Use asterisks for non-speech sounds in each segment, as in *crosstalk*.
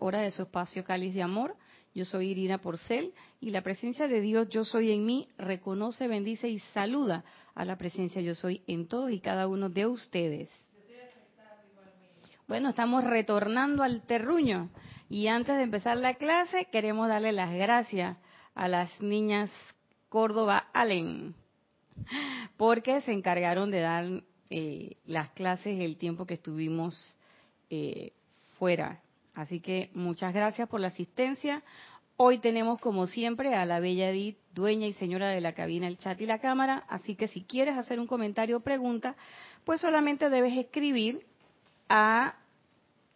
hora de su espacio Cáliz de Amor. Yo soy Irina Porcel y la presencia de Dios Yo Soy en mí reconoce, bendice y saluda a la presencia Yo Soy en todos y cada uno de ustedes. Bueno, estamos retornando al terruño y antes de empezar la clase queremos darle las gracias a las niñas Córdoba Allen porque se encargaron de dar eh, las clases el tiempo que estuvimos eh, fuera. Así que muchas gracias por la asistencia. Hoy tenemos, como siempre, a la bella Edith, dueña y señora de la cabina, el chat y la cámara. Así que si quieres hacer un comentario o pregunta, pues solamente debes escribir a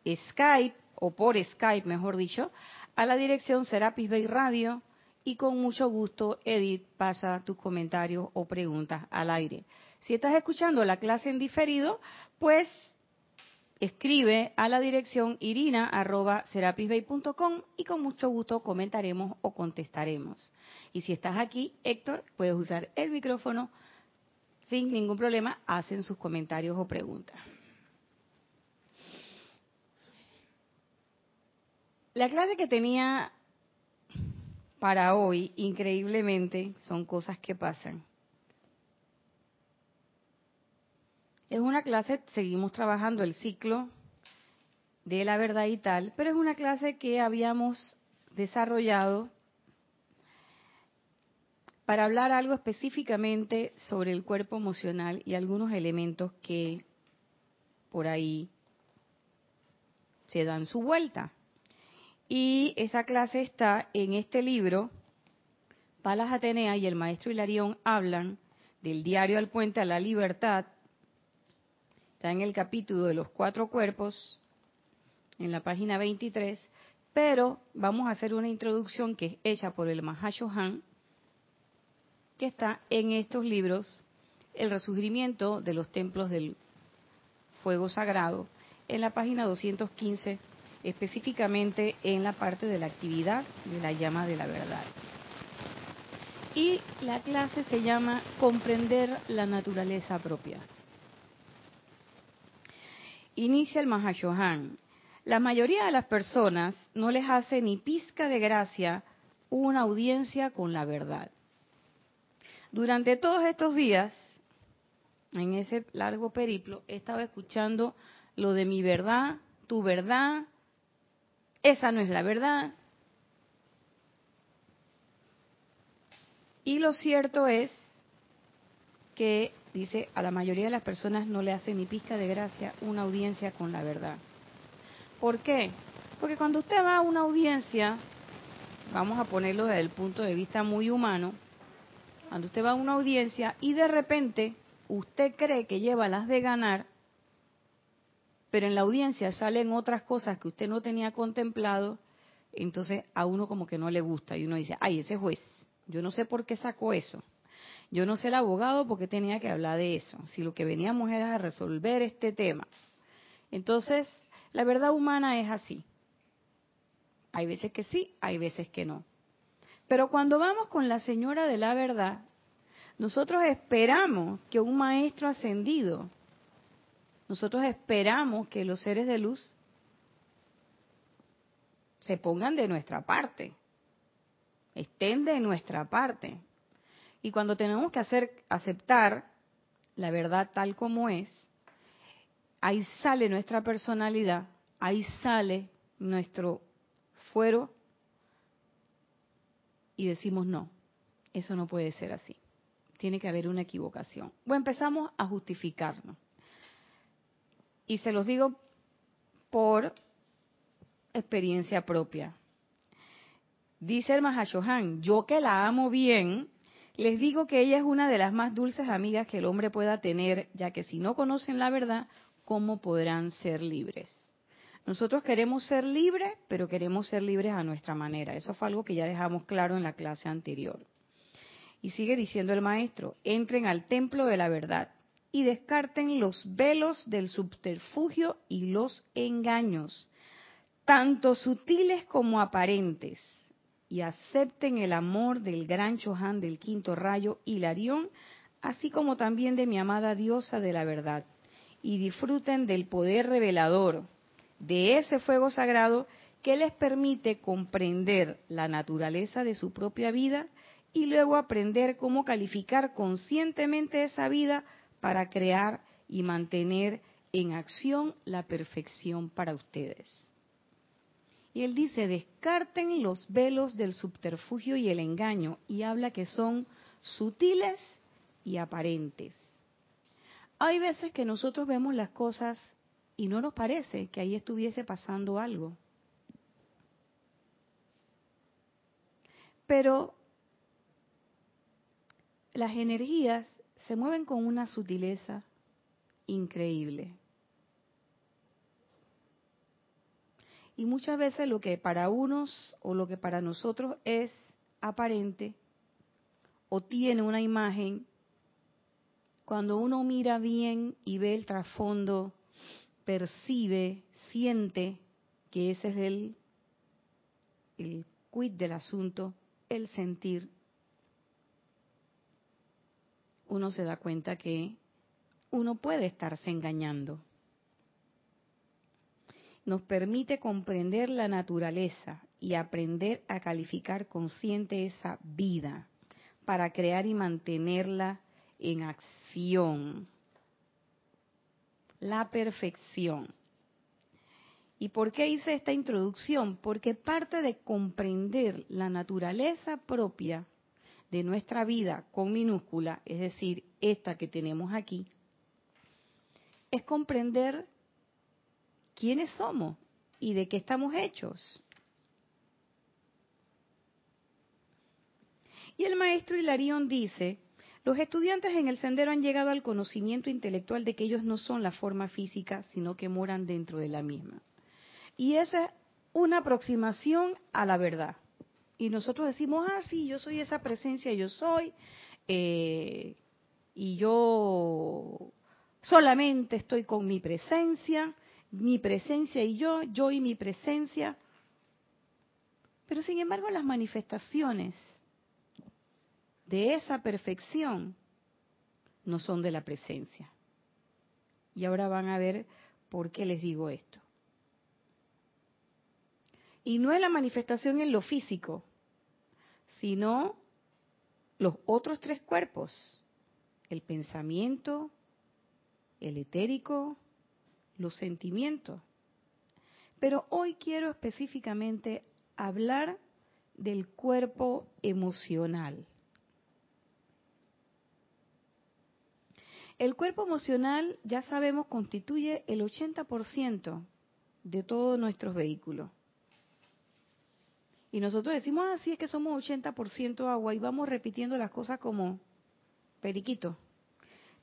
Skype, o por Skype, mejor dicho, a la dirección Serapis Bay Radio y con mucho gusto Edith pasa tus comentarios o preguntas al aire. Si estás escuchando la clase en diferido, pues escribe a la dirección irina.serapisbay.com y con mucho gusto comentaremos o contestaremos. Y si estás aquí, Héctor, puedes usar el micrófono sin ningún problema, hacen sus comentarios o preguntas. La clase que tenía para hoy, increíblemente, son cosas que pasan. Es una clase, seguimos trabajando el ciclo de la verdad y tal, pero es una clase que habíamos desarrollado para hablar algo específicamente sobre el cuerpo emocional y algunos elementos que por ahí se dan su vuelta. Y esa clase está en este libro. Palas Atenea y el maestro Hilarión hablan del diario al puente a la libertad. Está en el capítulo de los cuatro cuerpos, en la página 23. Pero vamos a hacer una introducción que es hecha por el Mahashohan, que está en estos libros, El resurgimiento de los templos del fuego sagrado, en la página 215 específicamente en la parte de la actividad de la llama de la verdad. Y la clase se llama Comprender la naturaleza propia. Inicia el Mahashohan. La mayoría de las personas no les hace ni pizca de gracia una audiencia con la verdad. Durante todos estos días, en ese largo periplo, he estado escuchando lo de mi verdad, tu verdad, esa no es la verdad. Y lo cierto es que, dice, a la mayoría de las personas no le hace ni pizca de gracia una audiencia con la verdad. ¿Por qué? Porque cuando usted va a una audiencia, vamos a ponerlo desde el punto de vista muy humano, cuando usted va a una audiencia y de repente usted cree que lleva las de ganar, pero en la audiencia salen otras cosas que usted no tenía contemplado, entonces a uno como que no le gusta y uno dice, ay, ese juez, yo no sé por qué sacó eso. Yo no sé el abogado por qué tenía que hablar de eso, si lo que veníamos era a resolver este tema. Entonces, la verdad humana es así. Hay veces que sí, hay veces que no. Pero cuando vamos con la señora de la verdad, nosotros esperamos que un maestro ascendido nosotros esperamos que los seres de luz se pongan de nuestra parte, estén de nuestra parte. Y cuando tenemos que hacer aceptar la verdad tal como es, ahí sale nuestra personalidad, ahí sale nuestro fuero y decimos no, eso no puede ser así. Tiene que haber una equivocación. Bueno, empezamos a justificarnos. Y se los digo por experiencia propia. Dice el Mahashohan, yo que la amo bien, les digo que ella es una de las más dulces amigas que el hombre pueda tener, ya que si no conocen la verdad, ¿cómo podrán ser libres? Nosotros queremos ser libres, pero queremos ser libres a nuestra manera. Eso fue algo que ya dejamos claro en la clase anterior. Y sigue diciendo el maestro, entren al templo de la verdad y descarten los velos del subterfugio y los engaños, tanto sutiles como aparentes, y acepten el amor del gran Chohan del quinto rayo Hilarión, así como también de mi amada diosa de la verdad, y disfruten del poder revelador de ese fuego sagrado que les permite comprender la naturaleza de su propia vida y luego aprender cómo calificar conscientemente esa vida para crear y mantener en acción la perfección para ustedes. Y él dice, descarten los velos del subterfugio y el engaño y habla que son sutiles y aparentes. Hay veces que nosotros vemos las cosas y no nos parece que ahí estuviese pasando algo. Pero las energías se mueven con una sutileza increíble. Y muchas veces lo que para unos o lo que para nosotros es aparente o tiene una imagen, cuando uno mira bien y ve el trasfondo, percibe, siente que ese es el, el quid del asunto, el sentir, uno se da cuenta que uno puede estarse engañando. Nos permite comprender la naturaleza y aprender a calificar consciente esa vida para crear y mantenerla en acción. La perfección. ¿Y por qué hice esta introducción? Porque parte de comprender la naturaleza propia de nuestra vida con minúscula, es decir, esta que tenemos aquí, es comprender quiénes somos y de qué estamos hechos. Y el maestro Hilarión dice, los estudiantes en el sendero han llegado al conocimiento intelectual de que ellos no son la forma física, sino que moran dentro de la misma. Y esa es una aproximación a la verdad y nosotros decimos, ah, sí, yo soy esa presencia, yo soy, eh, y yo solamente estoy con mi presencia, mi presencia y yo, yo y mi presencia. Pero sin embargo las manifestaciones de esa perfección no son de la presencia. Y ahora van a ver por qué les digo esto. Y no es la manifestación en lo físico, sino los otros tres cuerpos, el pensamiento, el etérico, los sentimientos. Pero hoy quiero específicamente hablar del cuerpo emocional. El cuerpo emocional, ya sabemos, constituye el 80% de todos nuestros vehículos. Y nosotros decimos, ah, sí, es que somos 80% agua y vamos repitiendo las cosas como periquito.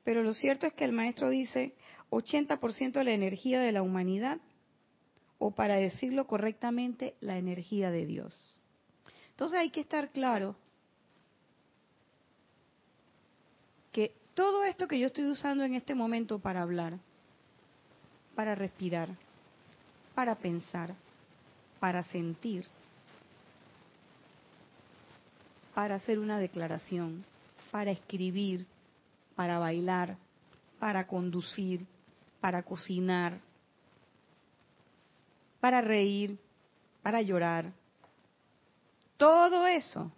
Pero lo cierto es que el maestro dice 80% de la energía de la humanidad, o para decirlo correctamente, la energía de Dios. Entonces hay que estar claro que todo esto que yo estoy usando en este momento para hablar, para respirar, para pensar, para sentir, para hacer una declaración, para escribir, para bailar, para conducir, para cocinar, para reír, para llorar. Todo eso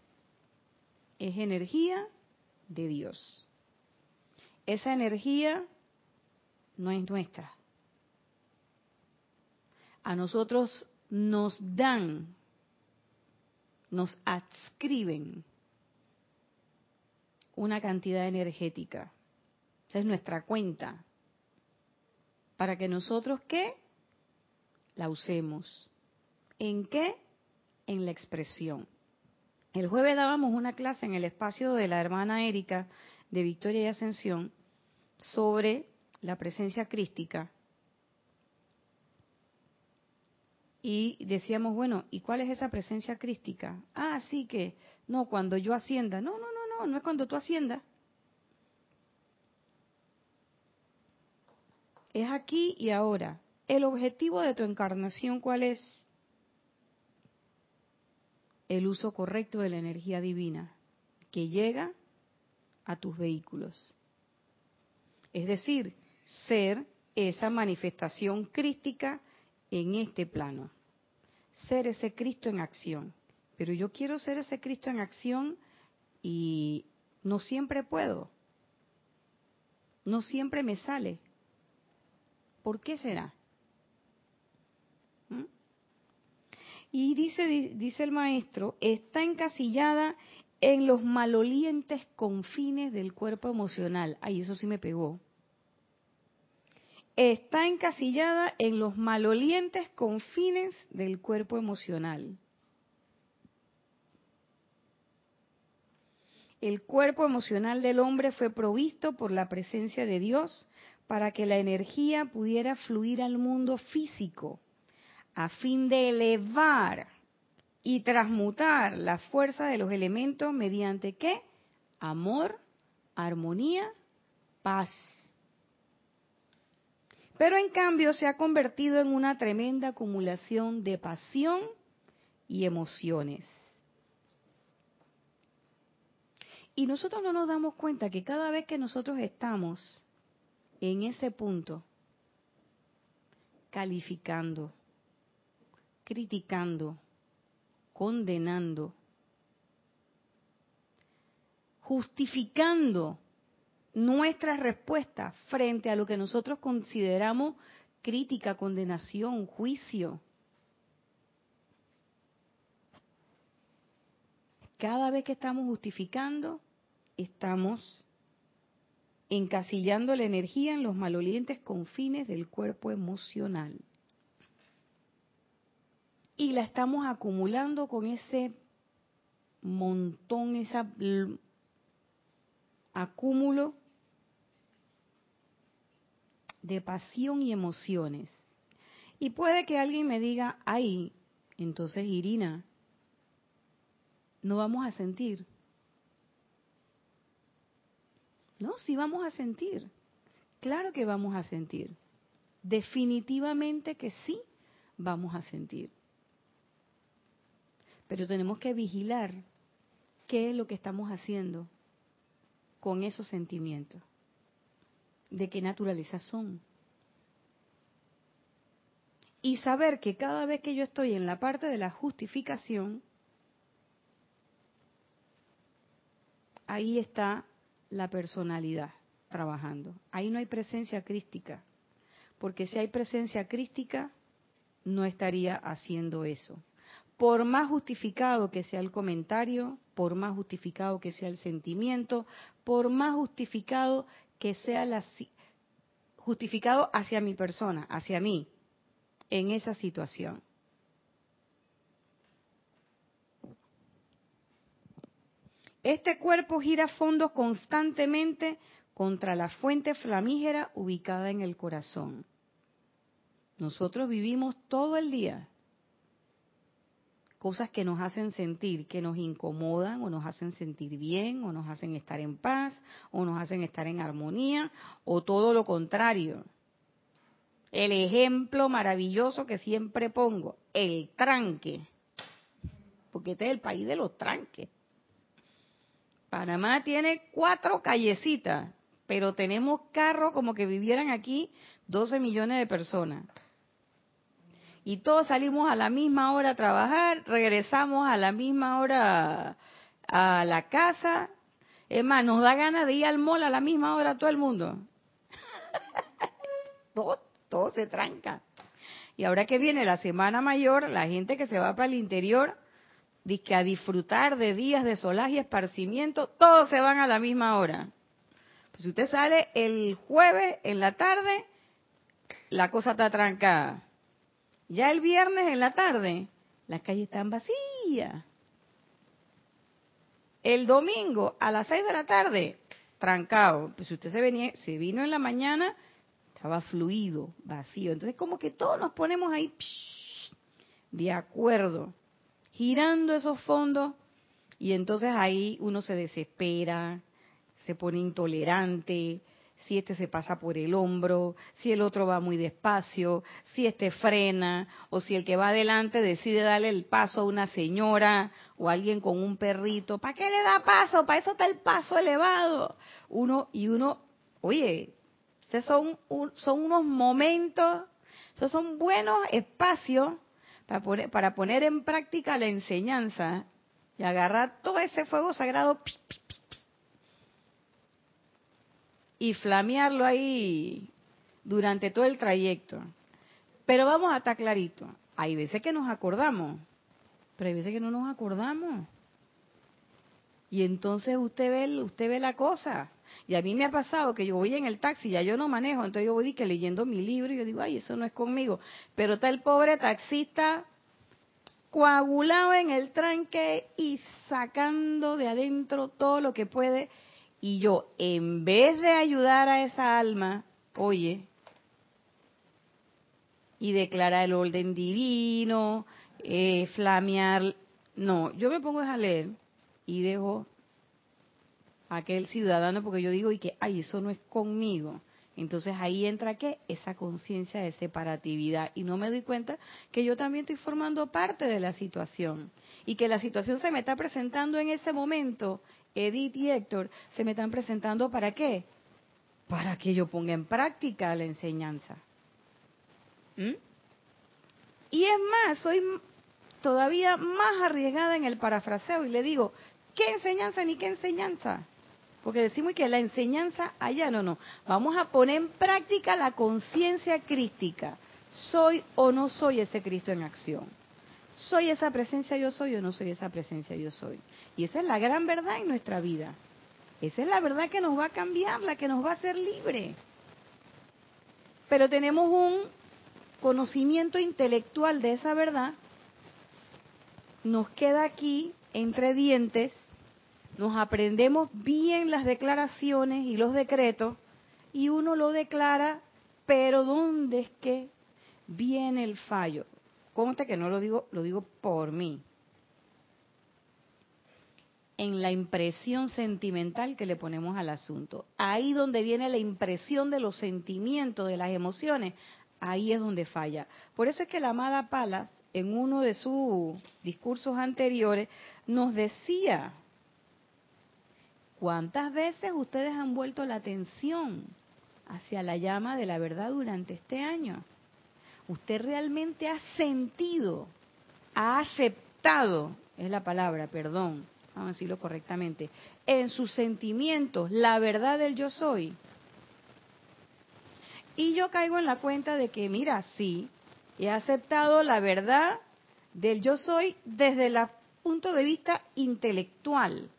es energía de Dios. Esa energía no es nuestra. A nosotros nos dan nos adscriben una cantidad energética. Esa es nuestra cuenta. Para que nosotros, ¿qué? La usemos. ¿En qué? En la expresión. El jueves dábamos una clase en el espacio de la hermana Erika de Victoria y Ascensión sobre la presencia crística y decíamos, bueno, ¿y cuál es esa presencia crística? Ah, sí que, no, cuando yo ascienda. No, no, no, no, no es cuando tú asciendas. Es aquí y ahora. El objetivo de tu encarnación, ¿cuál es? El uso correcto de la energía divina que llega a tus vehículos. Es decir, ser esa manifestación crística en este plano. ser ese Cristo en acción. Pero yo quiero ser ese Cristo en acción y no siempre puedo. No siempre me sale. ¿Por qué será? ¿Mm? Y dice, dice el maestro, está encasillada en los malolientes confines del cuerpo emocional. Ay, eso sí me pegó. Está encasillada en los malolientes confines del cuerpo emocional. El cuerpo emocional del hombre fue provisto por la presencia de Dios para que la energía pudiera fluir al mundo físico, a fin de elevar y transmutar la fuerza de los elementos mediante qué? Amor, armonía, paz. Pero en cambio se ha convertido en una tremenda acumulación de pasión y emociones. Y nosotros no nos damos cuenta que cada vez que nosotros estamos en ese punto, calificando, criticando, condenando, justificando nuestras respuestas frente a lo que nosotros consideramos crítica, condenación, juicio. Cada vez que estamos justificando, estamos encasillando la energía en los malolientes confines del cuerpo emocional y la estamos acumulando con ese montón, ese acúmulo de pasión y emociones. Y puede que alguien me diga, ay, entonces Irina, no vamos a sentir. No, sí vamos a sentir. Claro que vamos a sentir. Definitivamente que sí vamos a sentir. Pero tenemos que vigilar qué es lo que estamos haciendo con esos sentimientos. De qué naturaleza son. Y saber que cada vez que yo estoy en la parte de la justificación, ahí está la personalidad trabajando. Ahí no hay presencia crística. Porque si hay presencia crística, no estaría haciendo eso por más justificado que sea el comentario, por más justificado que sea el sentimiento, por más justificado que sea la justificado hacia mi persona, hacia mí, en esa situación. Este cuerpo gira a fondo constantemente contra la fuente flamígera ubicada en el corazón. Nosotros vivimos todo el día cosas que nos hacen sentir, que nos incomodan o nos hacen sentir bien o nos hacen estar en paz o nos hacen estar en armonía o todo lo contrario. El ejemplo maravilloso que siempre pongo, el tranque, porque este es el país de los tranques. Panamá tiene cuatro callecitas, pero tenemos carros como que vivieran aquí 12 millones de personas y todos salimos a la misma hora a trabajar, regresamos a la misma hora a la casa. Es más, nos da ganas de ir al mall a la misma hora todo el mundo. *laughs* todo, todo se tranca. Y ahora que viene la Semana Mayor, la gente que se va para el interior, dice a disfrutar de días de solaje y esparcimiento, todos se van a la misma hora. Pues si usted sale el jueves en la tarde, la cosa está trancada. Ya el viernes en la tarde, las calles están vacías. El domingo a las seis de la tarde, trancado. Pues si usted se, venía, se vino en la mañana, estaba fluido, vacío. Entonces como que todos nos ponemos ahí de acuerdo, girando esos fondos y entonces ahí uno se desespera, se pone intolerante, si este se pasa por el hombro, si el otro va muy despacio, si este frena, o si el que va adelante decide darle el paso a una señora o a alguien con un perrito. ¿Para qué le da paso? Para eso está el paso elevado. Uno y uno, oye, son, son unos momentos, son buenos espacios para poner, para poner en práctica la enseñanza y agarrar todo ese fuego sagrado y flamearlo ahí durante todo el trayecto. Pero vamos a estar clarito. Hay veces que nos acordamos, pero hay veces que no nos acordamos. Y entonces usted ve, usted ve la cosa. Y a mí me ha pasado que yo voy en el taxi, ya yo no manejo, entonces yo voy que leyendo mi libro y yo digo, ay, eso no es conmigo. Pero está el pobre taxista coagulado en el tranque y sacando de adentro todo lo que puede. Y yo, en vez de ayudar a esa alma, oye, y declarar el orden divino, eh, flamear. No, yo me pongo a leer y dejo aquel ciudadano porque yo digo y que, ay, eso no es conmigo. Entonces ahí entra qué? Esa conciencia de separatividad. Y no me doy cuenta que yo también estoy formando parte de la situación. Y que la situación se me está presentando en ese momento, Edith y Héctor, se me están presentando para qué? Para que yo ponga en práctica la enseñanza. ¿Mm? Y es más, soy todavía más arriesgada en el parafraseo y le digo, ¿qué enseñanza ni qué enseñanza? Porque decimos que la enseñanza allá no, no. Vamos a poner en práctica la conciencia crística. ¿Soy o no soy ese Cristo en acción? ¿Soy esa presencia yo soy o no soy esa presencia yo soy? Y esa es la gran verdad en nuestra vida. Esa es la verdad que nos va a cambiar, la que nos va a hacer libre. Pero tenemos un conocimiento intelectual de esa verdad, nos queda aquí entre dientes, nos aprendemos bien las declaraciones y los decretos y uno lo declara, pero ¿dónde es que viene el fallo? Conste que no lo digo, lo digo por mí. En la impresión sentimental que le ponemos al asunto. Ahí donde viene la impresión de los sentimientos, de las emociones, ahí es donde falla. Por eso es que la amada Palas, en uno de sus discursos anteriores, nos decía, ¿cuántas veces ustedes han vuelto la atención hacia la llama de la verdad durante este año? ¿Usted realmente ha sentido, ha aceptado, es la palabra, perdón, vamos a decirlo correctamente, en sus sentimientos la verdad del yo soy? Y yo caigo en la cuenta de que, mira, sí, he aceptado la verdad del yo soy desde el punto de vista intelectual.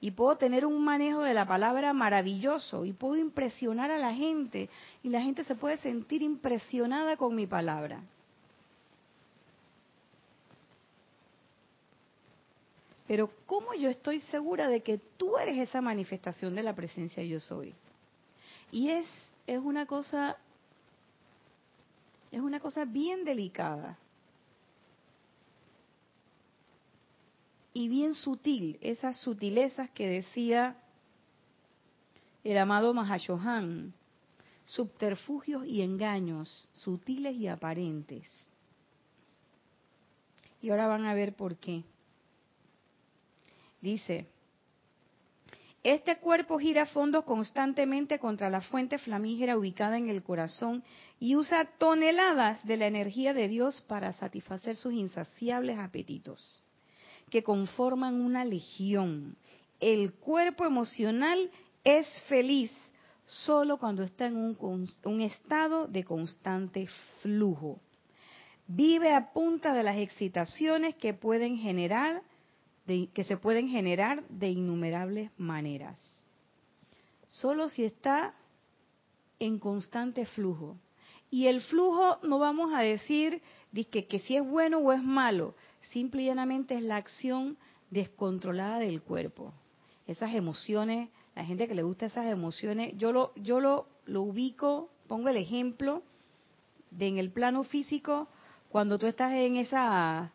Y puedo tener un manejo de la palabra maravilloso y puedo impresionar a la gente y la gente se puede sentir impresionada con mi palabra. Pero ¿cómo yo estoy segura de que tú eres esa manifestación de la presencia yo soy? Y es es una cosa es una cosa bien delicada y bien sutil, esas sutilezas que decía el amado Mahashohan, subterfugios y engaños, sutiles y aparentes. Y ahora van a ver por qué. Dice, este cuerpo gira a fondo constantemente contra la fuente flamígera ubicada en el corazón y usa toneladas de la energía de Dios para satisfacer sus insaciables apetitos, que conforman una legión. El cuerpo emocional es feliz solo cuando está en un, un estado de constante flujo. Vive a punta de las excitaciones que pueden generar que se pueden generar de innumerables maneras. Solo si está en constante flujo. Y el flujo no vamos a decir que, que si es bueno o es malo, simple y llanamente es la acción descontrolada del cuerpo. Esas emociones, la gente que le gusta esas emociones, yo lo, yo lo, lo ubico, pongo el ejemplo de en el plano físico, cuando tú estás en esa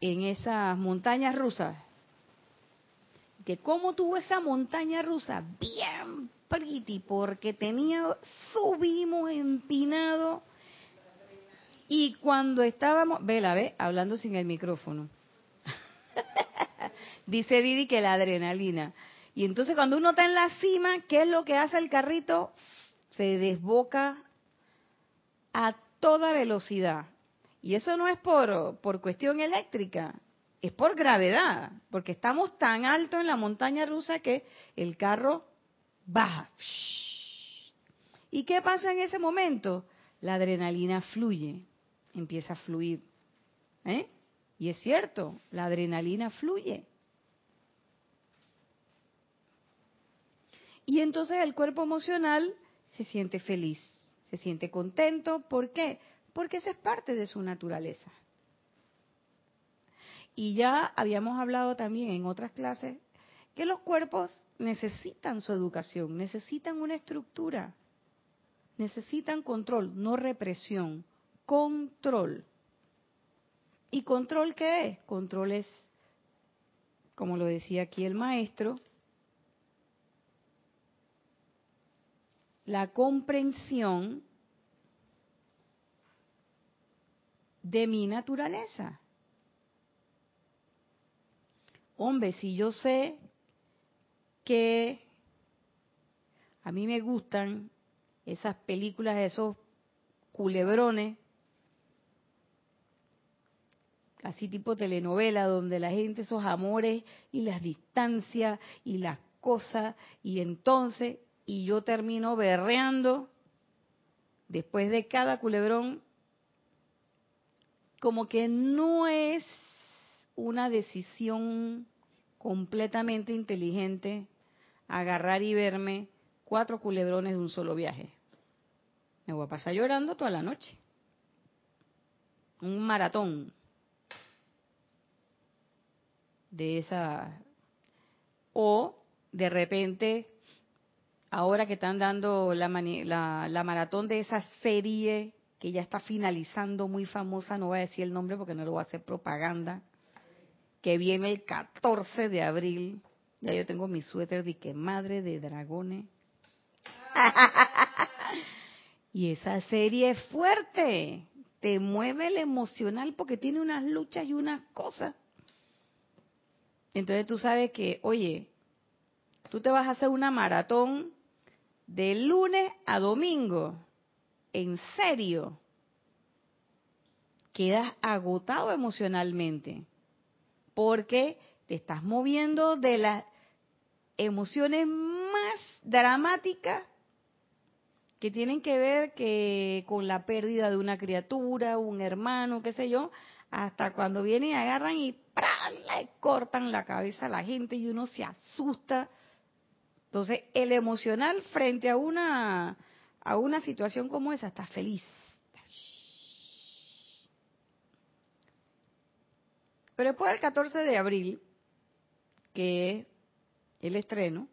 en esas montañas rusas. Que cómo tuvo esa montaña rusa bien pretty, porque tenía, subimos empinado. Y cuando estábamos, vela, ve, hablando sin el micrófono. *laughs* Dice Didi que la adrenalina. Y entonces cuando uno está en la cima, ¿qué es lo que hace el carrito? Se desboca a toda velocidad Y eso no es por, por cuestión eléctrica, es por gravedad, porque estamos tan alto en la montaña rusa que el carro baja. ¿Y qué pasa en ese momento? La adrenalina fluye, empieza a fluir. ¿eh? Y es cierto, la adrenalina fluye. Y entonces el cuerpo emocional se siente feliz, se siente contento. ¿Por qué? Porque esa es parte de su naturaleza. Y ya habíamos hablado también en otras clases que los cuerpos necesitan su educación, necesitan una estructura, necesitan control, no represión, control. ¿Y control qué es? Control es, como lo decía aquí el maestro, la comprensión de mi naturaleza. Hombre, si yo sé que a mí me gustan esas películas, esos culebrones, así tipo telenovela, donde la gente, esos amores y las distancias y las cosas, y entonces, y yo termino berreando después de cada culebrón, como que no es una decisión completamente inteligente agarrar y verme cuatro culebrones de un solo viaje. Me voy a pasar llorando toda la noche. Un maratón de esa. O de repente, ahora que están dando la, la, la maratón de esa serie que ya está finalizando, muy famosa, no voy a decir el nombre porque no lo voy a hacer propaganda, que viene el 14 de abril. Ya yo tengo mi suéter de que madre de dragones. *laughs* y esa serie es fuerte, te mueve el emocional porque tiene unas luchas y unas cosas. Entonces tú sabes que, oye, tú te vas a hacer una maratón de lunes a domingo. En serio. Quedas agotado emocionalmente porque te estás moviendo de las emociones más dramáticas que tienen que ver que con la pérdida de una criatura, un hermano, qué sé yo, hasta cuando vienen y agarran y le cortan la cabeza a la gente y uno se asusta. Entonces, el emocional frente a una a una situación como esa está feliz, Pero después del 14 de abril, que es el estreno,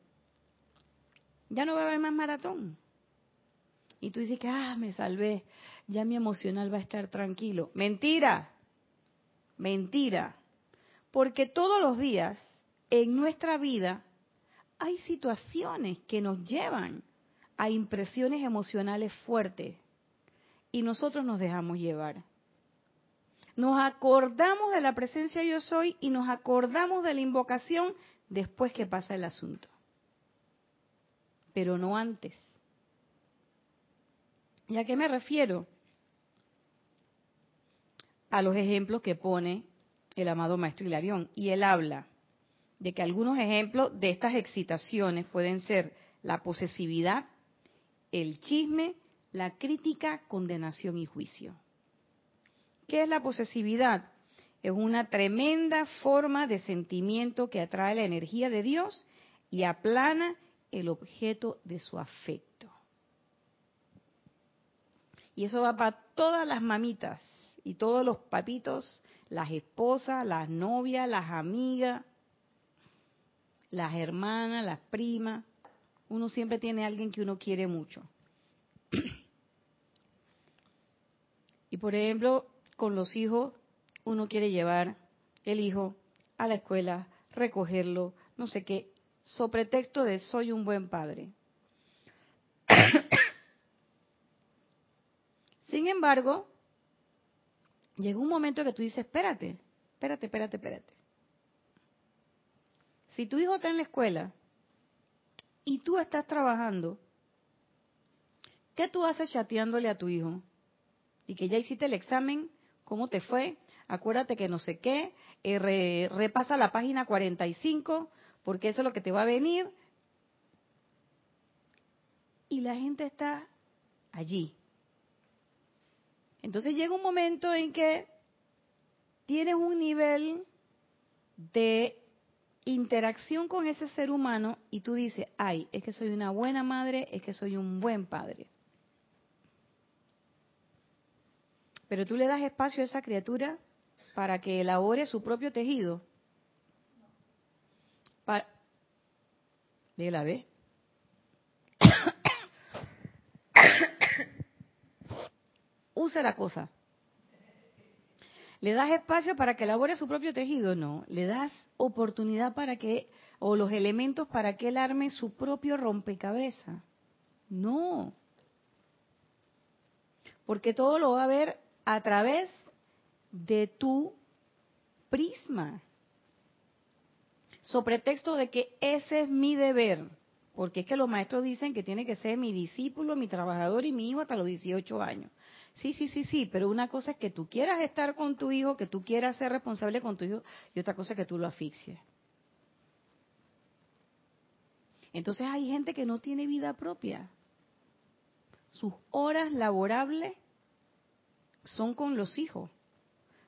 ya no va a haber más maratón. Y tú dices que, ah, me salvé, ya mi emocional va a estar tranquilo. Mentira, mentira. Porque todos los días en nuestra vida hay situaciones que nos llevan a impresiones emocionales fuertes y nosotros nos dejamos llevar. Nos acordamos de la presencia yo soy y nos acordamos de la invocación después que pasa el asunto. Pero no antes. ¿Y a qué me refiero? A los ejemplos que pone el amado Maestro Hilarión. Y él habla de que algunos ejemplos de estas excitaciones pueden ser la posesividad, el chisme, la crítica, condenación y juicio. ¿Qué es la posesividad? Es una tremenda forma de sentimiento que atrae la energía de Dios y aplana el objeto de su afecto. Y eso va para todas las mamitas y todos los papitos, las esposas, las novias, las amigas, las hermanas, las primas. Uno siempre tiene a alguien que uno quiere mucho. y por ejemplo, con los hijos, uno quiere llevar el hijo a la escuela, recogerlo, no sé qué, sobre texto de soy un buen padre. *coughs* Sin embargo, llega un momento que tú dices, espérate, espérate, espérate, espérate. Si tu hijo está en la escuela y tú estás trabajando, ¿qué tú haces chateándole a tu hijo? Y que ya hiciste el examen ¿cómo te fue? Acuérdate que no sé qué, eh, repasa la página 45, porque eso es lo que te va a venir. Y la gente está allí. Entonces llega un momento en que tienes un nivel de interacción con ese ser humano y tú dices, ay, es que soy una buena madre, es que soy un buen padre. Pero tú le das espacio a esa criatura para que elabore su propio tejido. Para... la ve. Usa la cosa. ¿Le das espacio para que elabore su propio tejido? No. ¿Le das oportunidad para que, o los elementos para que él arme su propio rompecabezas? No. Porque todo lo va a ver a través de tu prisma. So pretexto de que ese es mi deber. Porque es que los maestros dicen que tiene que ser mi discípulo, mi trabajador y mi hijo hasta los 18 años. Sí, sí, sí, sí, pero una cosa es que tú quieras estar con tu hijo, que tú quieras ser responsable con tu hijo, y otra cosa es que tú lo asfixies. Entonces hay gente que no tiene vida propia. Sus horas laborables son con los hijos.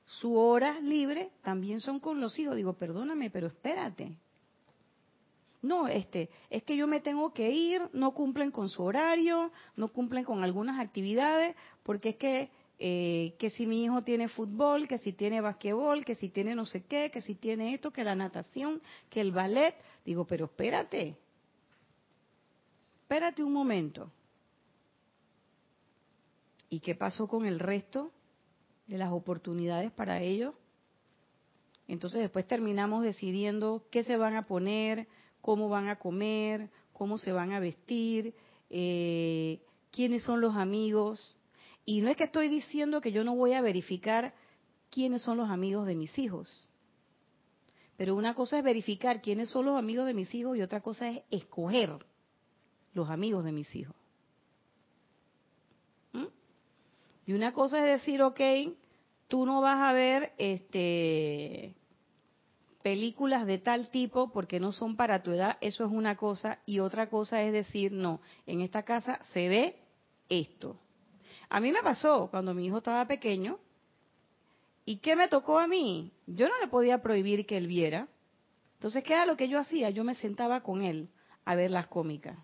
Sus horas libres también son con los hijos. Digo, perdóname, pero espérate. No, este, es que yo me tengo que ir, no cumplen con su horario, no cumplen con algunas actividades, porque es que, eh, que si mi hijo tiene fútbol, que si tiene basquetbol, que si tiene no sé qué, que si tiene esto, que la natación, que el ballet. Digo, pero espérate, espérate un momento. ¿Y qué pasó con el resto de las oportunidades para ellos? Entonces después terminamos decidiendo qué se van a poner, cómo van a comer, cómo se van a vestir, eh, quiénes son los amigos. Y no es que estoy diciendo que yo no voy a verificar quiénes son los amigos de mis hijos. Pero una cosa es verificar quiénes son los amigos de mis hijos y otra cosa es escoger los amigos de mis hijos. ¿Mm? Y una cosa es decir, ok, tú no vas a ver este películas de tal tipo porque no son para tu edad, eso es una cosa, y otra cosa es decir, no, en esta casa se ve esto. A mí me pasó cuando mi hijo estaba pequeño, ¿y qué me tocó a mí? Yo no le podía prohibir que él viera. Entonces, ¿qué era lo que yo hacía? Yo me sentaba con él a ver las cómicas.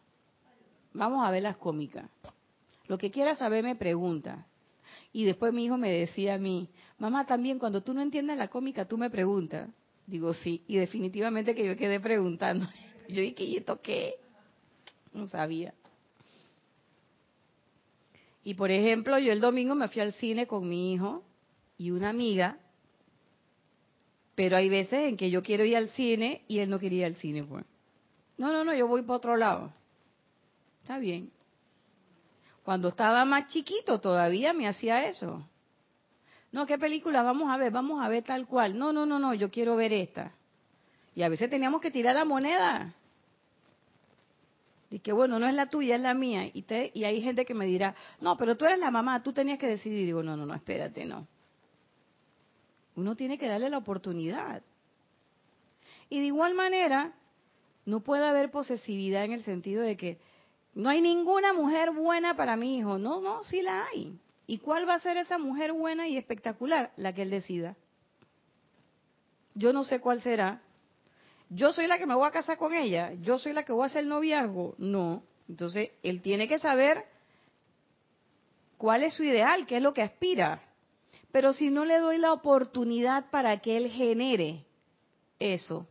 Vamos a ver las cómicas. Lo que quiera saber me pregunta. Y después mi hijo me decía a mí, mamá, también cuando tú no entiendas la cómica, tú me preguntas. Digo, sí, y definitivamente que yo quedé preguntando. *laughs* Yo dije, ¿y esto qué? No sabía. Y por ejemplo, yo el domingo me fui al cine con mi hijo y una amiga, pero hay veces en que yo quiero ir al cine y él no quería ir al cine, pues. No, no, no, yo voy para otro lado. Está bien. Cuando estaba más chiquito todavía me hacía eso. No, ¿qué película vamos a ver? Vamos a ver tal cual. No, no, no, no, yo quiero ver esta. Y a veces teníamos que tirar la moneda. Y que bueno, no es la tuya, es la mía. Y, te, y hay gente que me dirá, no, pero tú eres la mamá, tú tenías que decidir. Y digo, no, no, no, espérate, no. Uno tiene que darle la oportunidad. Y de igual manera, no puede haber posesividad en el sentido de que no hay ninguna mujer buena para mi hijo. No, no, sí la hay. ¿Y cuál va a ser esa mujer buena y espectacular? La que él decida. Yo no sé cuál será. Yo soy la que me voy a casar con ella. Yo soy la que voy a hacer noviazgo. No. Entonces, él tiene que saber cuál es su ideal, qué es lo que aspira. Pero si no le doy la oportunidad para que él genere eso,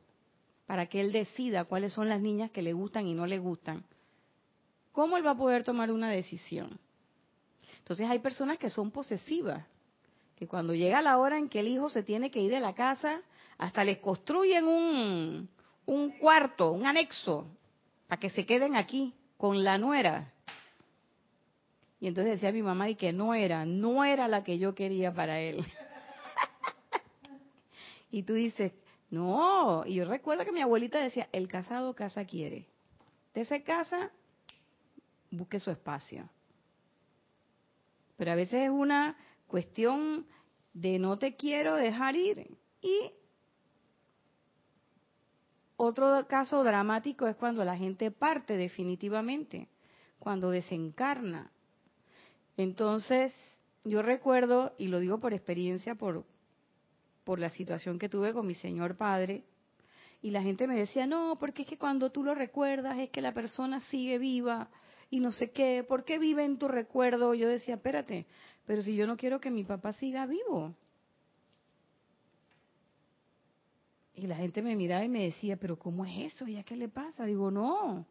para que él decida cuáles son las niñas que le gustan y no le gustan, ¿cómo él va a poder tomar una decisión? Entonces hay personas que son posesivas, que cuando llega la hora en que el hijo se tiene que ir de la casa, hasta les construyen un, un cuarto, un anexo, para que se queden aquí con la nuera. Y entonces decía mi mamá y que no era, no era la que yo quería para él. *laughs* y tú dices, no, y yo recuerdo que mi abuelita decía, el casado casa quiere. De esa casa, busque su espacio. Pero a veces es una cuestión de no te quiero dejar ir. Y otro caso dramático es cuando la gente parte definitivamente, cuando desencarna. Entonces, yo recuerdo, y lo digo por experiencia, por, por la situación que tuve con mi señor padre, y la gente me decía, no, porque es que cuando tú lo recuerdas es que la persona sigue viva y no sé qué, ¿por qué vive en tu recuerdo? Yo decía, espérate, pero si yo no quiero que mi papá siga vivo. Y la gente me miraba y me decía, pero ¿cómo es eso? ¿Ya qué le pasa? Digo, no,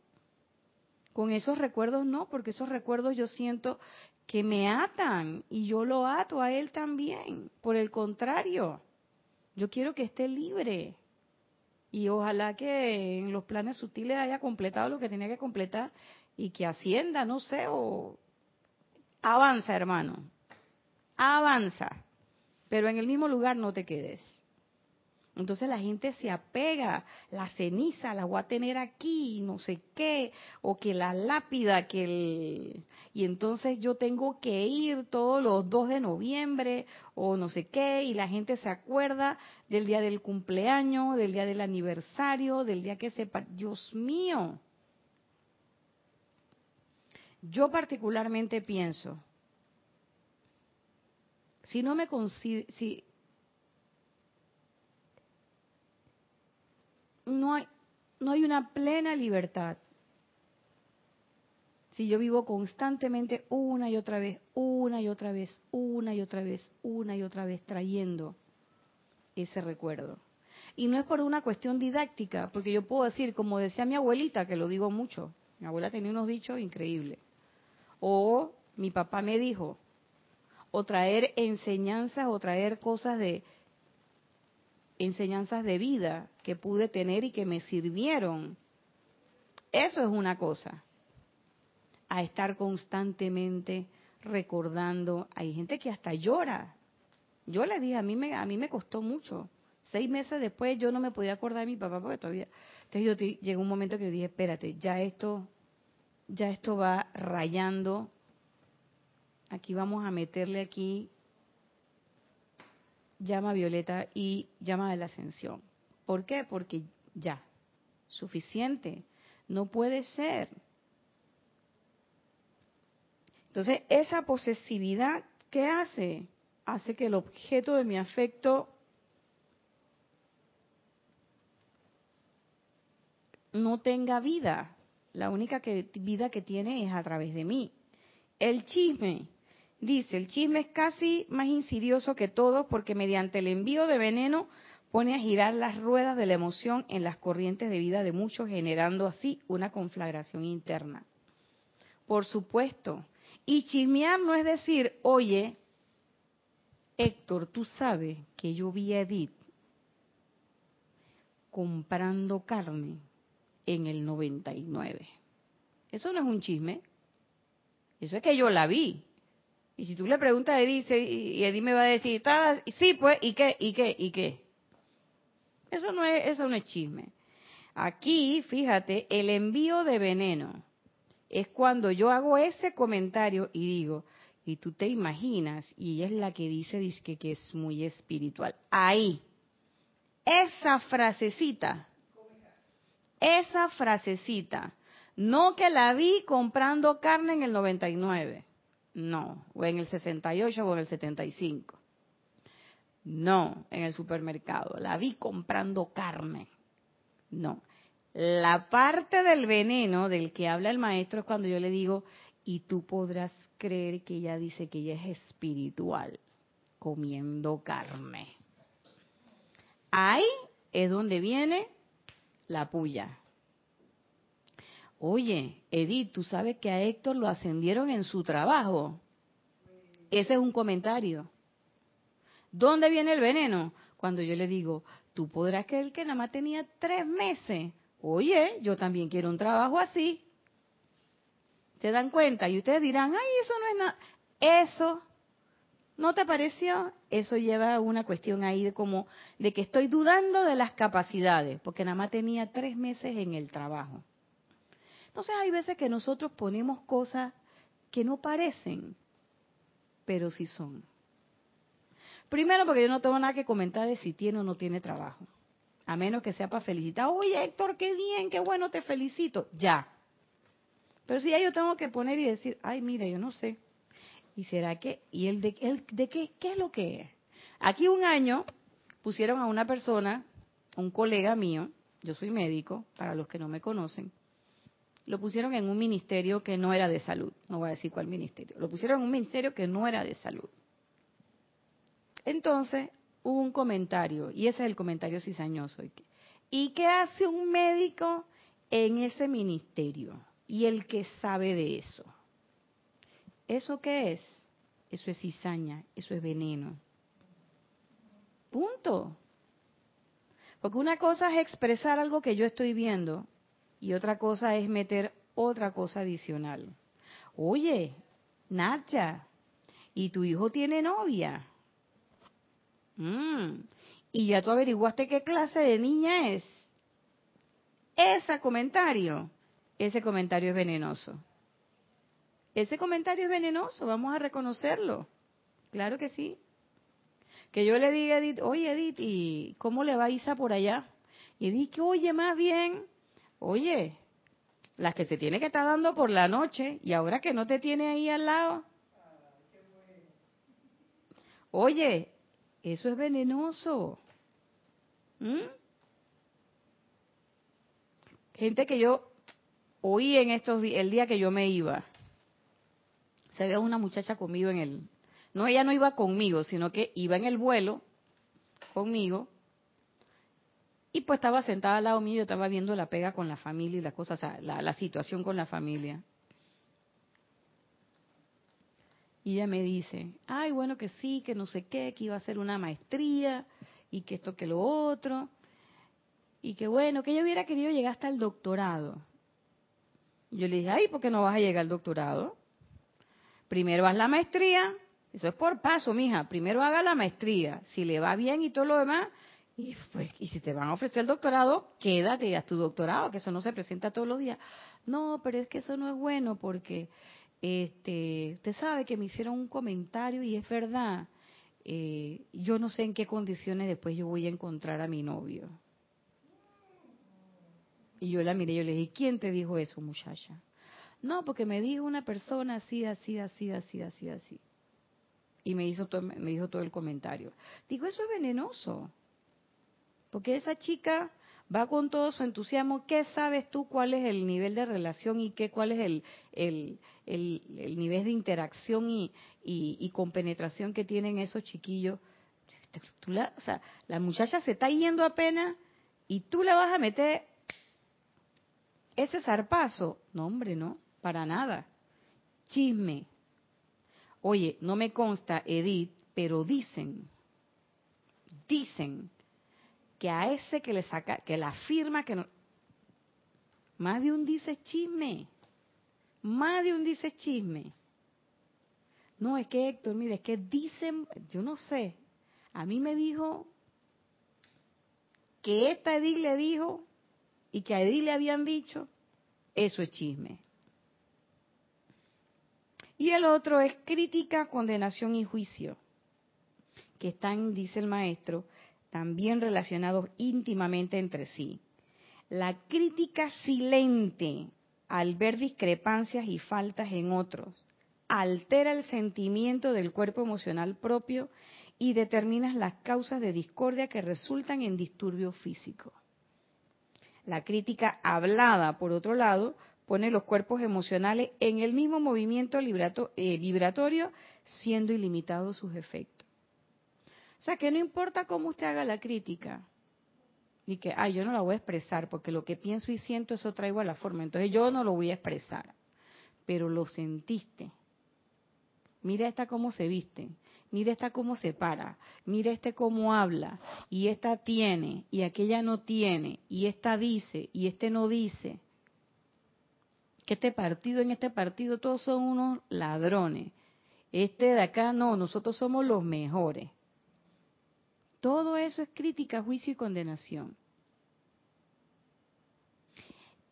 con esos recuerdos no, porque esos recuerdos yo siento que me atan y yo lo ato a él también. Por el contrario, yo quiero que esté libre. Y ojalá que en los planes sutiles haya completado lo que tenía que completar y que ascienda, no sé, o avanza, hermano. Avanza. Pero en el mismo lugar no te quedes. Entonces la gente se apega, la ceniza la voy a tener aquí, no sé qué, o que la lápida, que el... Y entonces yo tengo que ir todos los 2 de noviembre, o no sé qué, y la gente se acuerda del día del cumpleaños, del día del aniversario, del día que se... Dios mío. Yo particularmente pienso, si no me si, no hay, no hay una plena libertad. Si yo vivo constantemente una y otra vez, una y otra vez, una y otra vez, una y otra vez trayendo ese recuerdo. Y no es por una cuestión didáctica, porque yo puedo decir, como decía mi abuelita, que lo digo mucho, mi abuela tenía unos dichos increíbles, o mi papá me dijo, o traer enseñanzas o traer cosas de, enseñanzas de vida que pude tener y que me sirvieron. Eso es una cosa. A estar constantemente recordando. Hay gente que hasta llora. Yo le dije, a mí me, a mí me costó mucho. Seis meses después yo no me podía acordar de mi papá porque todavía... Entonces yo llegó un momento que yo dije, espérate, ya esto, ya esto va rayando. Aquí vamos a meterle aquí llama violeta y llama de la ascensión. ¿Por qué? Porque ya, suficiente, no puede ser. Entonces, esa posesividad, ¿qué hace? Hace que el objeto de mi afecto no tenga vida. La única vida que tiene es a través de mí. El chisme Dice, el chisme es casi más insidioso que todo porque mediante el envío de veneno pone a girar las ruedas de la emoción en las corrientes de vida de muchos, generando así una conflagración interna. Por supuesto. Y chismear no es decir, oye, Héctor, tú sabes que yo vi a Edith comprando carne en el 99. Eso no es un chisme. Eso es que yo la vi. Y si tú le preguntas a Edith, y Edith me va a decir, sí, pues, ¿y qué? ¿Y qué? ¿Y qué? Eso no es, eso no es chisme. Aquí, fíjate, el envío de veneno es cuando yo hago ese comentario y digo, y tú te imaginas, y es la que dice, dice que, que es muy espiritual. Ahí, esa frasecita, esa frasecita, no que la vi comprando carne en el 99 no. O en el 68 o en el 75. No, en el supermercado. La vi comprando carne. No. La parte del veneno del que habla el maestro es cuando yo le digo, y tú podrás creer que ella dice que ella es espiritual, comiendo carne. Ahí es donde viene la puya. Oye, Edith, ¿tú sabes que a Héctor lo ascendieron en su trabajo? Ese es un comentario. ¿Dónde viene el veneno? Cuando yo le digo, tú podrás creer que nada más tenía tres meses. Oye, yo también quiero un trabajo así. ¿Se dan cuenta? Y ustedes dirán, ay, eso no es nada. Eso, ¿no te pareció? Eso lleva a una cuestión ahí de como, de que estoy dudando de las capacidades, porque nada más tenía tres meses en el trabajo. Entonces hay veces que nosotros ponemos cosas que no parecen, pero sí son. Primero porque yo no tengo nada que comentar de si tiene o no tiene trabajo. A menos que sea para felicitar. Oye, Héctor, qué bien, qué bueno, te felicito. Ya. Pero si ya yo tengo que poner y decir, ay, mira, yo no sé. ¿Y será que, y él de, él, de qué, qué es lo que es? Aquí un año pusieron a una persona, un colega mío, yo soy médico, para los que no me conocen, lo pusieron en un ministerio que no era de salud. No voy a decir cuál ministerio. Lo pusieron en un ministerio que no era de salud. Entonces hubo un comentario, y ese es el comentario cizañoso. ¿Y qué hace un médico en ese ministerio? Y el que sabe de eso. ¿Eso qué es? Eso es cizaña, eso es veneno. Punto. Porque una cosa es expresar algo que yo estoy viendo y otra cosa es meter otra cosa adicional. Oye, Nacha, ¿y tu hijo tiene novia? Mm, ¿Y ya tú averiguaste qué clase de niña es? Ese comentario, ese comentario es venenoso. Ese comentario es venenoso, vamos a reconocerlo. Claro que sí. Que yo le diga a Edith, oye Edith, ¿y cómo le va Isa por allá? Y Edith, que oye, más bien, oye, las que se tiene que estar dando por la noche y ahora que no te tiene ahí al lado. Oye, eso es venenoso. ¿Mm? Gente que yo oí en estos el día que yo me iba, se ve una muchacha conmigo en el, no, ella no iba conmigo, sino que iba en el vuelo conmigo y pues estaba sentada al lado mío, yo estaba viendo la pega con la familia y las cosas, o sea, la, la situación con la familia. Y ella me dice, ay, bueno, que sí, que no sé qué, que iba a hacer una maestría y que esto, que lo otro. Y que bueno, que ella hubiera querido llegar hasta el doctorado. Yo le dije, ay, ¿por qué no vas a llegar al doctorado? Primero haz la maestría, eso es por paso, mija. Primero haga la maestría. Si le va bien y todo lo demás, y, pues, y si te van a ofrecer el doctorado, quédate haz tu doctorado, que eso no se presenta todos los días. No, pero es que eso no es bueno porque, este, usted sabe que me hicieron un comentario y es verdad. Eh, yo no sé en qué condiciones después yo voy a encontrar a mi novio. Y yo la miré y yo le dije, ¿quién te dijo eso, muchacha? No, porque me dijo una persona así, así, así, así, así, así. Y me, hizo todo, me dijo todo el comentario. Digo, eso es venenoso. Porque esa chica va con todo su entusiasmo. ¿Qué sabes tú cuál es el nivel de relación y qué cuál es el, el, el, nivel de interacción y, y, y, compenetración que tienen esos chiquillos? la, o sea, la muchacha se está yendo apenas y tú le vas a meter ese zarpazo. No, hombre, no para nada. Chisme. Oye, no me consta, Edith, pero dicen, dicen que a ese que le saca, que la firma que no, más de un dice chisme, más de un dice chisme. No, es que Héctor, mire, es que dicen, yo no sé, a mí me dijo que esta Edith le dijo y que a Edith le habían dicho, eso es chisme. Y el otro es crítica, condenación y juicio, que están, dice el maestro, también relacionados íntimamente entre sí. La crítica silente al ver discrepancias y faltas en otros altera el sentimiento del cuerpo emocional propio y determina las causas de discordia que resultan en disturbios físicos. La crítica hablada, por otro lado, pone los cuerpos emocionales en el mismo movimiento eh, vibratorio, siendo ilimitados sus efectos. O sea, que no importa cómo usted haga la crítica, ni que, ay, yo no la voy a expresar, porque lo que pienso y siento, eso traigo a la forma, entonces yo no lo voy a expresar, pero lo sentiste. Mira esta cómo se viste, mira esta cómo se para, mira este cómo habla, y esta tiene, y aquella no tiene, y esta dice, y este no dice que este partido, en este partido todos son unos ladrones. Este de acá no, nosotros somos los mejores. Todo eso es crítica, juicio y condenación.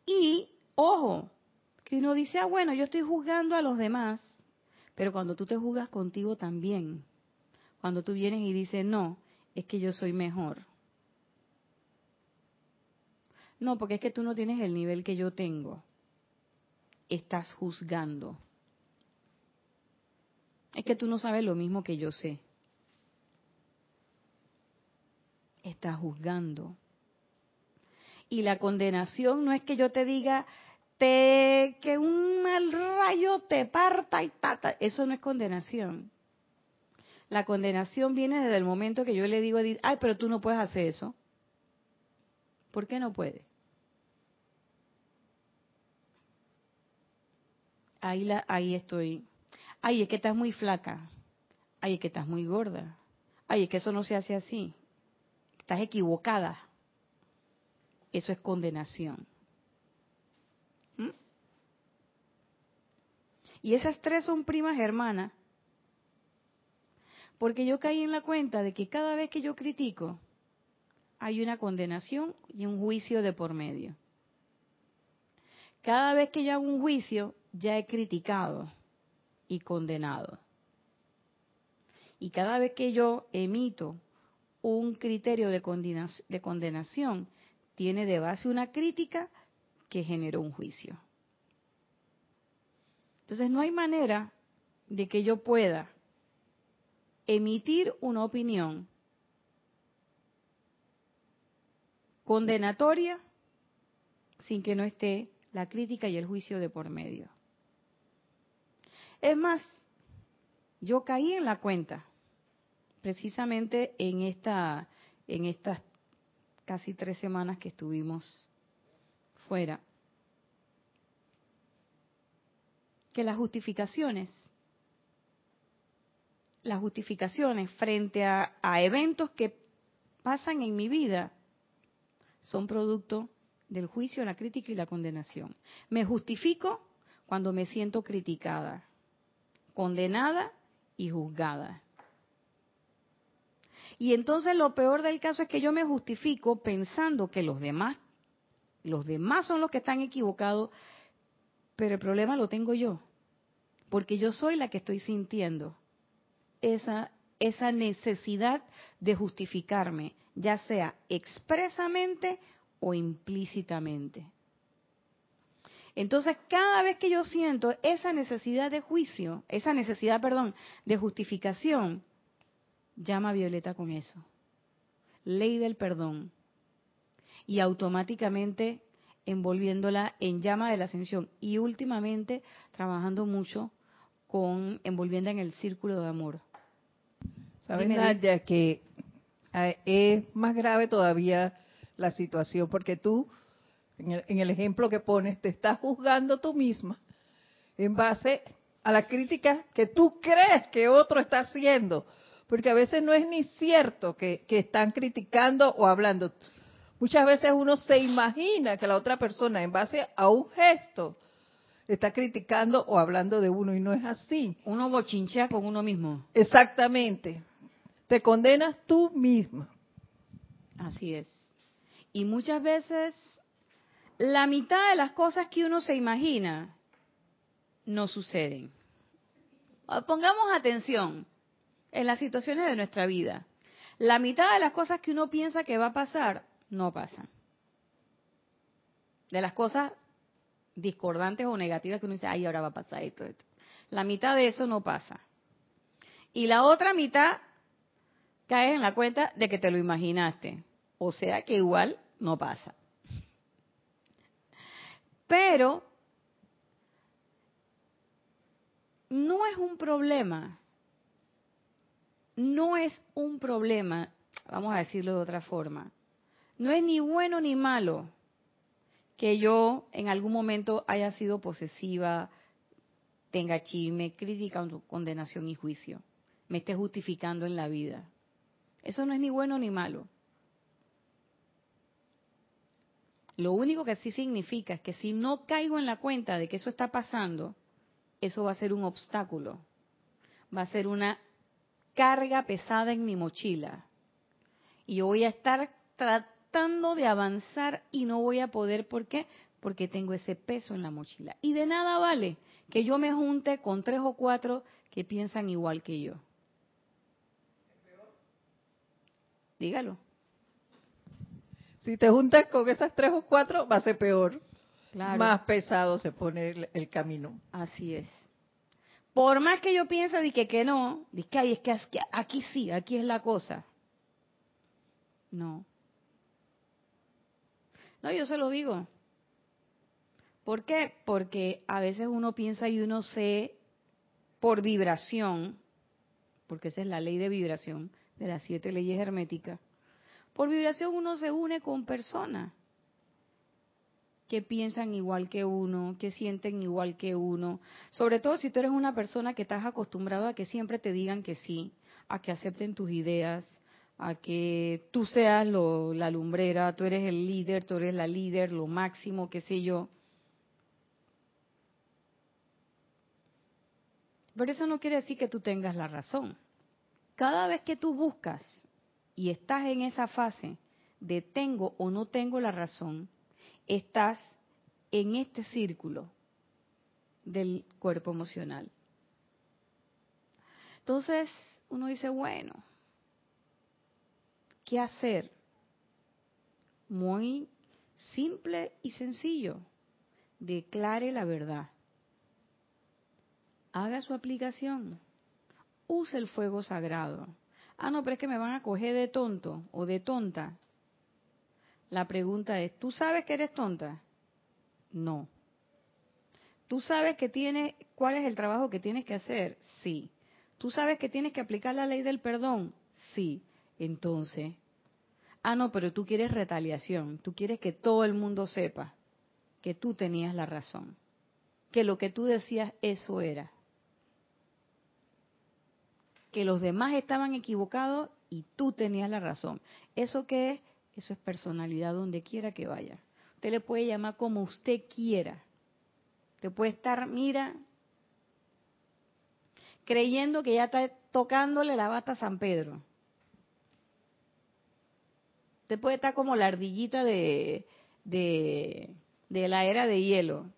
Y, ojo, que uno dice, ah, bueno, yo estoy juzgando a los demás, pero cuando tú te juzgas contigo también, cuando tú vienes y dices, no, es que yo soy mejor. No, porque es que tú no tienes el nivel que yo tengo. Estás juzgando. Es que tú no sabes lo mismo que yo sé. Estás juzgando. Y la condenación no es que yo te diga te, que un mal rayo te parta y tata. Eso no es condenación. La condenación viene desde el momento que yo le digo, ay, pero tú no puedes hacer eso. ¿Por qué no puede? Ahí, ahí estoy. Ay, es que estás muy flaca. Ay, es que estás muy gorda. Ay, es que eso no se hace así. Estás equivocada. Eso es condenación. ¿Mm? Y esas tres son primas hermanas. Porque yo caí en la cuenta de que cada vez que yo critico, hay una condenación y un juicio de por medio. Cada vez que yo hago un juicio, ya he criticado y condenado. Y cada vez que yo emito un criterio de condenación, tiene de base una crítica que generó un juicio. Entonces no hay manera de que yo pueda emitir una opinión condenatoria sin que no esté la crítica y el juicio de por medio. Es más, yo caí en la cuenta precisamente en esta en estas casi tres semanas que estuvimos fuera, que las justificaciones, las justificaciones frente a, eventos que pasan en mi vida son producto del juicio, la crítica y la condenación. Me justifico cuando me siento criticada, condenada y juzgada. Y entonces lo peor del caso es que yo me justifico pensando que los demás, los demás son los que están equivocados, pero el problema lo tengo yo, porque yo soy la que estoy sintiendo esa, esa necesidad de justificarme, ya sea expresamente o implícitamente. Entonces, cada vez que yo siento esa necesidad de juicio, esa necesidad, perdón, de justificación, llama a Violeta con eso. Ley del perdón. Y automáticamente envolviéndola en llama de la ascensión. Y últimamente trabajando mucho con envolviendo en el círculo de amor. ¿Sabes, Nadia, que eh, es más grave todavía la situación? Porque tú, en el, en el ejemplo que pones, te estás juzgando tú misma en base a la crítica que tú crees que otro está haciendo porque a veces no es ni cierto que, están criticando o hablando. Muchas veces uno se imagina que la otra persona, en base a un gesto, está criticando o hablando de uno y no es así. Uno bochinchea con uno mismo. Exactamente. Te condenas tú misma. Así es. Y muchas veces la mitad de las cosas que uno se imagina no suceden. Pongamos atención en las situaciones de nuestra vida. La mitad de las cosas que uno piensa que va a pasar, no pasan. De las cosas discordantes o negativas que uno dice, ay, ahora va a pasar esto, esto. La mitad de eso no pasa. Y la otra mitad cae en la cuenta de que te lo imaginaste. O sea que igual no pasa. Pero no es un problema no es un problema, vamos a decirlo de otra forma, no es ni bueno ni malo que yo en algún momento haya sido posesiva, tenga chisme, crítica, condenación y juicio, me esté justificando en la vida. Eso no es ni bueno ni malo. Lo único que sí significa es que si no caigo en la cuenta de que eso está pasando, eso va a ser un obstáculo, va a ser una carga pesada en mi mochila. Y yo voy a estar tratando de avanzar y no voy a poder. ¿Por qué? Porque tengo ese peso en la mochila. Y de nada vale que yo me junte con tres o cuatro que piensan igual que yo. dígalo. Si te juntas con esas tres o cuatro, va a ser peor. Más pesado se pone el, camino. Así es. Por más que yo piense de que, que no, de que, es que aquí sí, aquí es la cosa. No. No, yo se lo digo. ¿Por qué? Porque a veces uno piensa y uno se, por vibración, porque esa es la ley de vibración de las siete leyes herméticas, por vibración uno se une con personas que piensan igual que uno, que sienten igual que uno. Sobre todo si tú eres una persona que estás acostumbrado a que siempre te digan que sí, a que acepten tus ideas, a que tú seas la lumbrera, tú eres el líder, tú eres la líder, lo máximo, qué sé yo. Pero eso no quiere decir que tú tengas la razón. Cada vez que tú buscas y estás en esa fase de tengo o no tengo la razón, estás en este círculo del cuerpo emocional. Entonces uno dice, bueno, ¿qué hacer? Muy simple y sencillo. Declare la verdad. Haga su aplicación. Use el fuego sagrado. Ah, no, pero es que me van a coger de tonto o de tonta. La pregunta es, ¿tú sabes que eres tonta? No. ¿Tú sabes que tienes, cuál es el trabajo que tienes que hacer? Sí. ¿Tú sabes que tienes que aplicar la ley del perdón? Sí. Entonces, ah, no, pero tú quieres retaliación. Tú quieres que todo el mundo sepa que tú tenías la razón. Que lo que tú decías, eso era. Que los demás estaban equivocados y tú tenías la razón. ¿Eso qué es? Eso es personalidad donde quiera que vaya. Usted le puede llamar como usted quiera. Te puede estar, mira, creyendo que ya está tocándole la bata a San Pedro. Te puede estar como la ardillita de, de, de la era de hielo,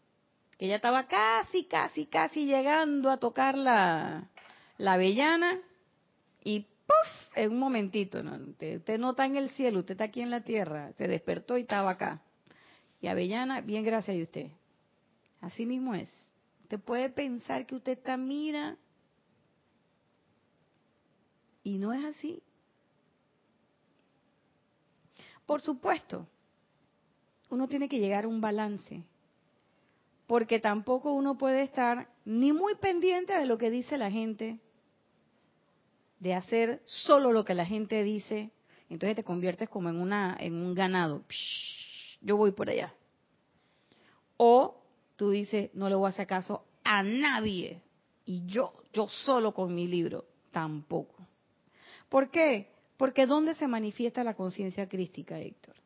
que ya estaba casi, casi, casi llegando a tocar la, la avellana y ¡puf! En un momentito, ¿no? Usted, no está en el cielo, usted está aquí en la tierra, se despertó y estaba acá. Y Avellana, bien gracias a usted. Así mismo es. Usted puede pensar que usted está, mira, y no es así. Por supuesto, uno tiene que llegar a un balance, porque tampoco uno puede estar ni muy pendiente de lo que dice la gente, de hacer solo lo que la gente dice, entonces te conviertes como en una en un ganado. yo voy por allá. O tú dices, no le voy a hacer caso a nadie y yo yo solo con mi libro, tampoco. ¿Por qué? Porque ¿dónde se manifiesta la conciencia crística, Héctor?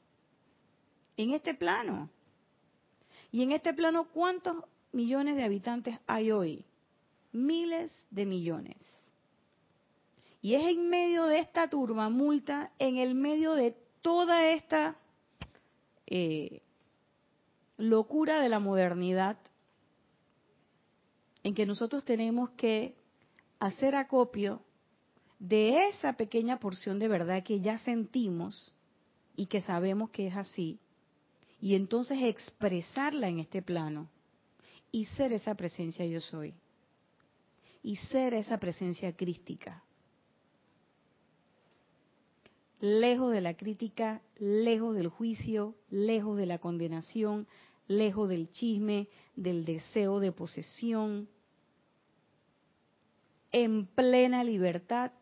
En este plano. Y en este plano, ¿cuántos millones de habitantes hay hoy? Miles de millones. Y es en medio de esta turba multa, en el medio de toda esta eh, locura de la modernidad, en que nosotros tenemos que hacer acopio de esa pequeña porción de verdad que ya sentimos y que sabemos que es así, y entonces expresarla en este plano y ser esa presencia yo soy, y ser esa presencia crística lejos de la crítica, lejos del juicio, lejos de la condenación, lejos del chisme, del deseo de posesión, en plena libertad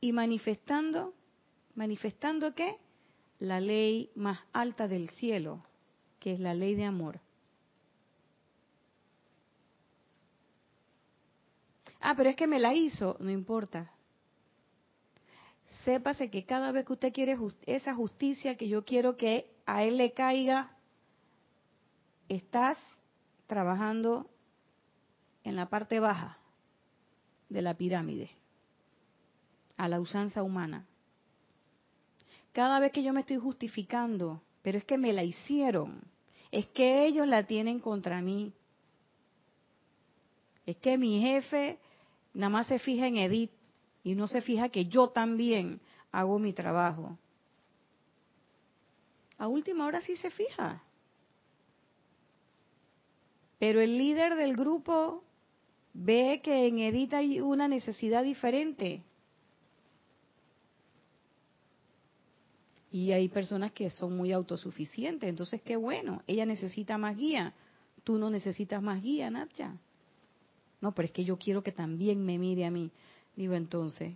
y manifestando, manifestando qué? La ley más alta del cielo, que es la ley de amor. Ah, pero es que me la hizo, no importa sépase que cada vez que usted quiere esa justicia que yo quiero que a él le caiga, estás trabajando en la parte baja de la pirámide, a la usanza humana. Cada vez que yo me estoy justificando, pero es que me la hicieron, es que ellos la tienen contra mí, es que mi jefe nada más se fija en Edith, y no se fija que yo también hago mi trabajo. A última hora sí se fija. Pero el líder del grupo ve que en Edith hay una necesidad diferente. Y hay personas que son muy autosuficientes, entonces qué bueno, ella necesita más guía, tú no necesitas más guía, Nacha. No, pero es que yo quiero que también me mire a mí. Digo, entonces.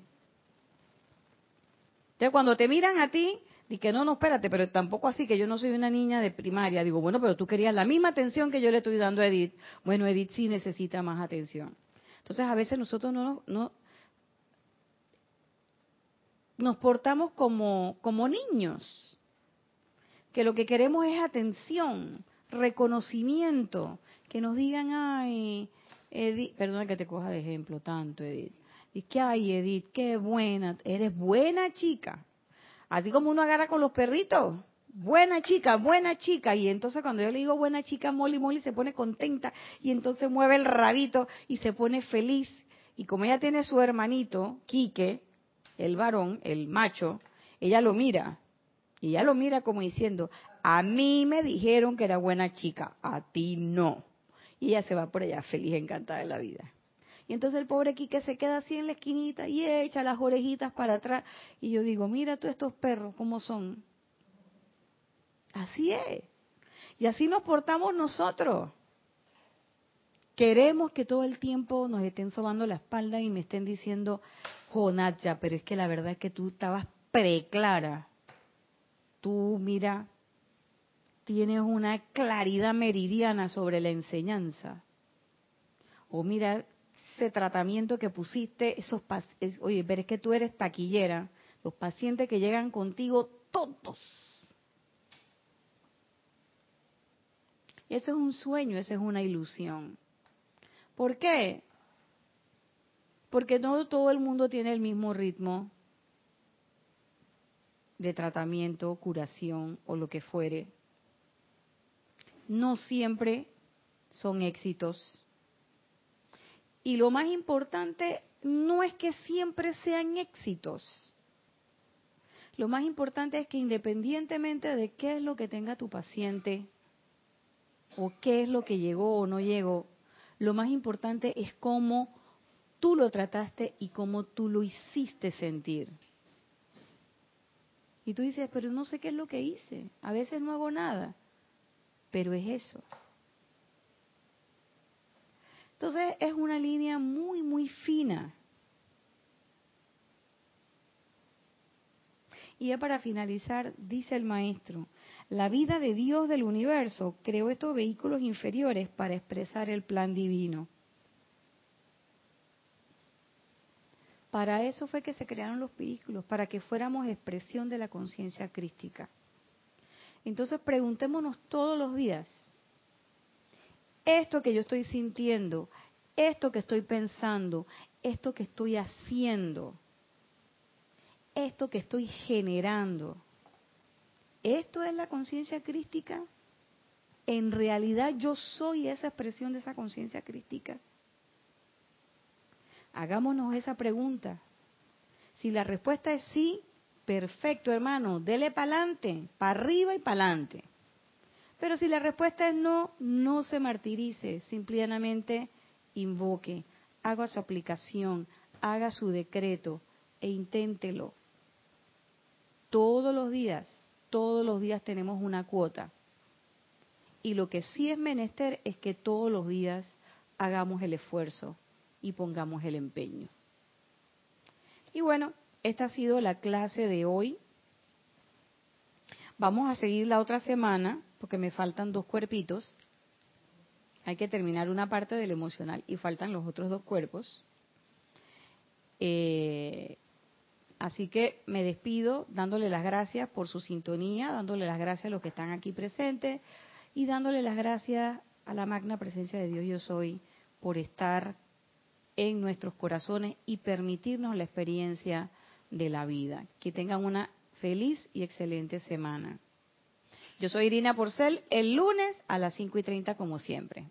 Entonces, cuando te miran a ti, di que no, no, espérate, pero tampoco así, que yo no soy una niña de primaria. Digo, bueno, pero tú querías la misma atención que yo le estoy dando a Edith. Bueno, Edith sí necesita más atención. Entonces, a veces nosotros no, no nos portamos como, como niños, que lo que queremos es atención, reconocimiento, que nos digan, ay, Edith, perdona que te coja de ejemplo tanto, Edith. Y que, ay, Edith, qué buena, eres buena chica. Así como uno agarra con los perritos. Buena chica, buena chica. Y entonces cuando yo le digo buena chica, Molly, Molly se pone contenta y entonces mueve el rabito y se pone feliz. Y como ella tiene su hermanito, Quique, el varón, el macho, ella lo mira. Y ella lo mira como diciendo, a mí me dijeron que era buena chica, a ti no. Y ella se va por allá feliz, encantada de la vida. Y entonces el pobre Quique se queda así en la esquinita y echa las orejitas para atrás. Y yo digo, mira tú estos perros, ¿cómo son? Así es. Y así nos portamos nosotros. Queremos que todo el tiempo nos estén sobando la espalda y me estén diciendo, Jonacha, pero es que la verdad es que tú estabas preclara. Tú, mira, tienes una claridad meridiana sobre la enseñanza. O mira, ese tratamiento que pusiste, esos oye, pero es que tú eres taquillera, los pacientes que llegan contigo, todos. Eso es un sueño, eso es una ilusión. ¿Por qué? Porque no todo el mundo tiene el mismo ritmo de tratamiento, curación o lo que fuere no siempre son éxitos. Y lo más importante no es que siempre sean éxitos. Lo más importante es que independientemente de qué es lo que tenga tu paciente o qué es lo que llegó o no llegó, lo más importante es cómo tú lo trataste y cómo tú lo hiciste sentir. Y tú dices, pero no sé qué es lo que hice. A veces no hago nada pero es eso. Entonces es una línea muy, muy fina. Y ya para finalizar, dice el maestro, la vida de Dios del universo creó estos vehículos inferiores para expresar el plan divino. Para eso fue que se crearon los vehículos, para que fuéramos expresión de la conciencia crística. Entonces preguntémonos todos los días, esto que yo estoy sintiendo, esto que estoy pensando, esto que estoy haciendo, esto que estoy generando, ¿esto es la conciencia crística? ¿En realidad yo soy esa expresión de esa conciencia crística? Hagámonos esa pregunta. Si la respuesta es sí, Perfecto, hermano, dele para adelante, para arriba y para adelante. Pero si la respuesta es no, no se martirice, simplemente invoque, haga su aplicación, haga su decreto e inténtelo. Todos los días, todos los días tenemos una cuota. Y lo que sí es menester es que todos los días hagamos el esfuerzo y pongamos el empeño. Y bueno, esta ha sido la clase de hoy. Vamos a seguir la otra semana porque me faltan dos cuerpitos. Hay que terminar una parte del emocional y faltan los otros dos cuerpos. Eh, así que me despido dándole las gracias por su sintonía, dándole las gracias a los que están aquí presentes y dándole las gracias a la magna presencia de Dios yo soy por estar en nuestros corazones y permitirnos la experiencia de la vida. Que tengan una feliz y excelente semana. Yo soy Irina Porcel, el lunes a las 5 y 30 como siempre.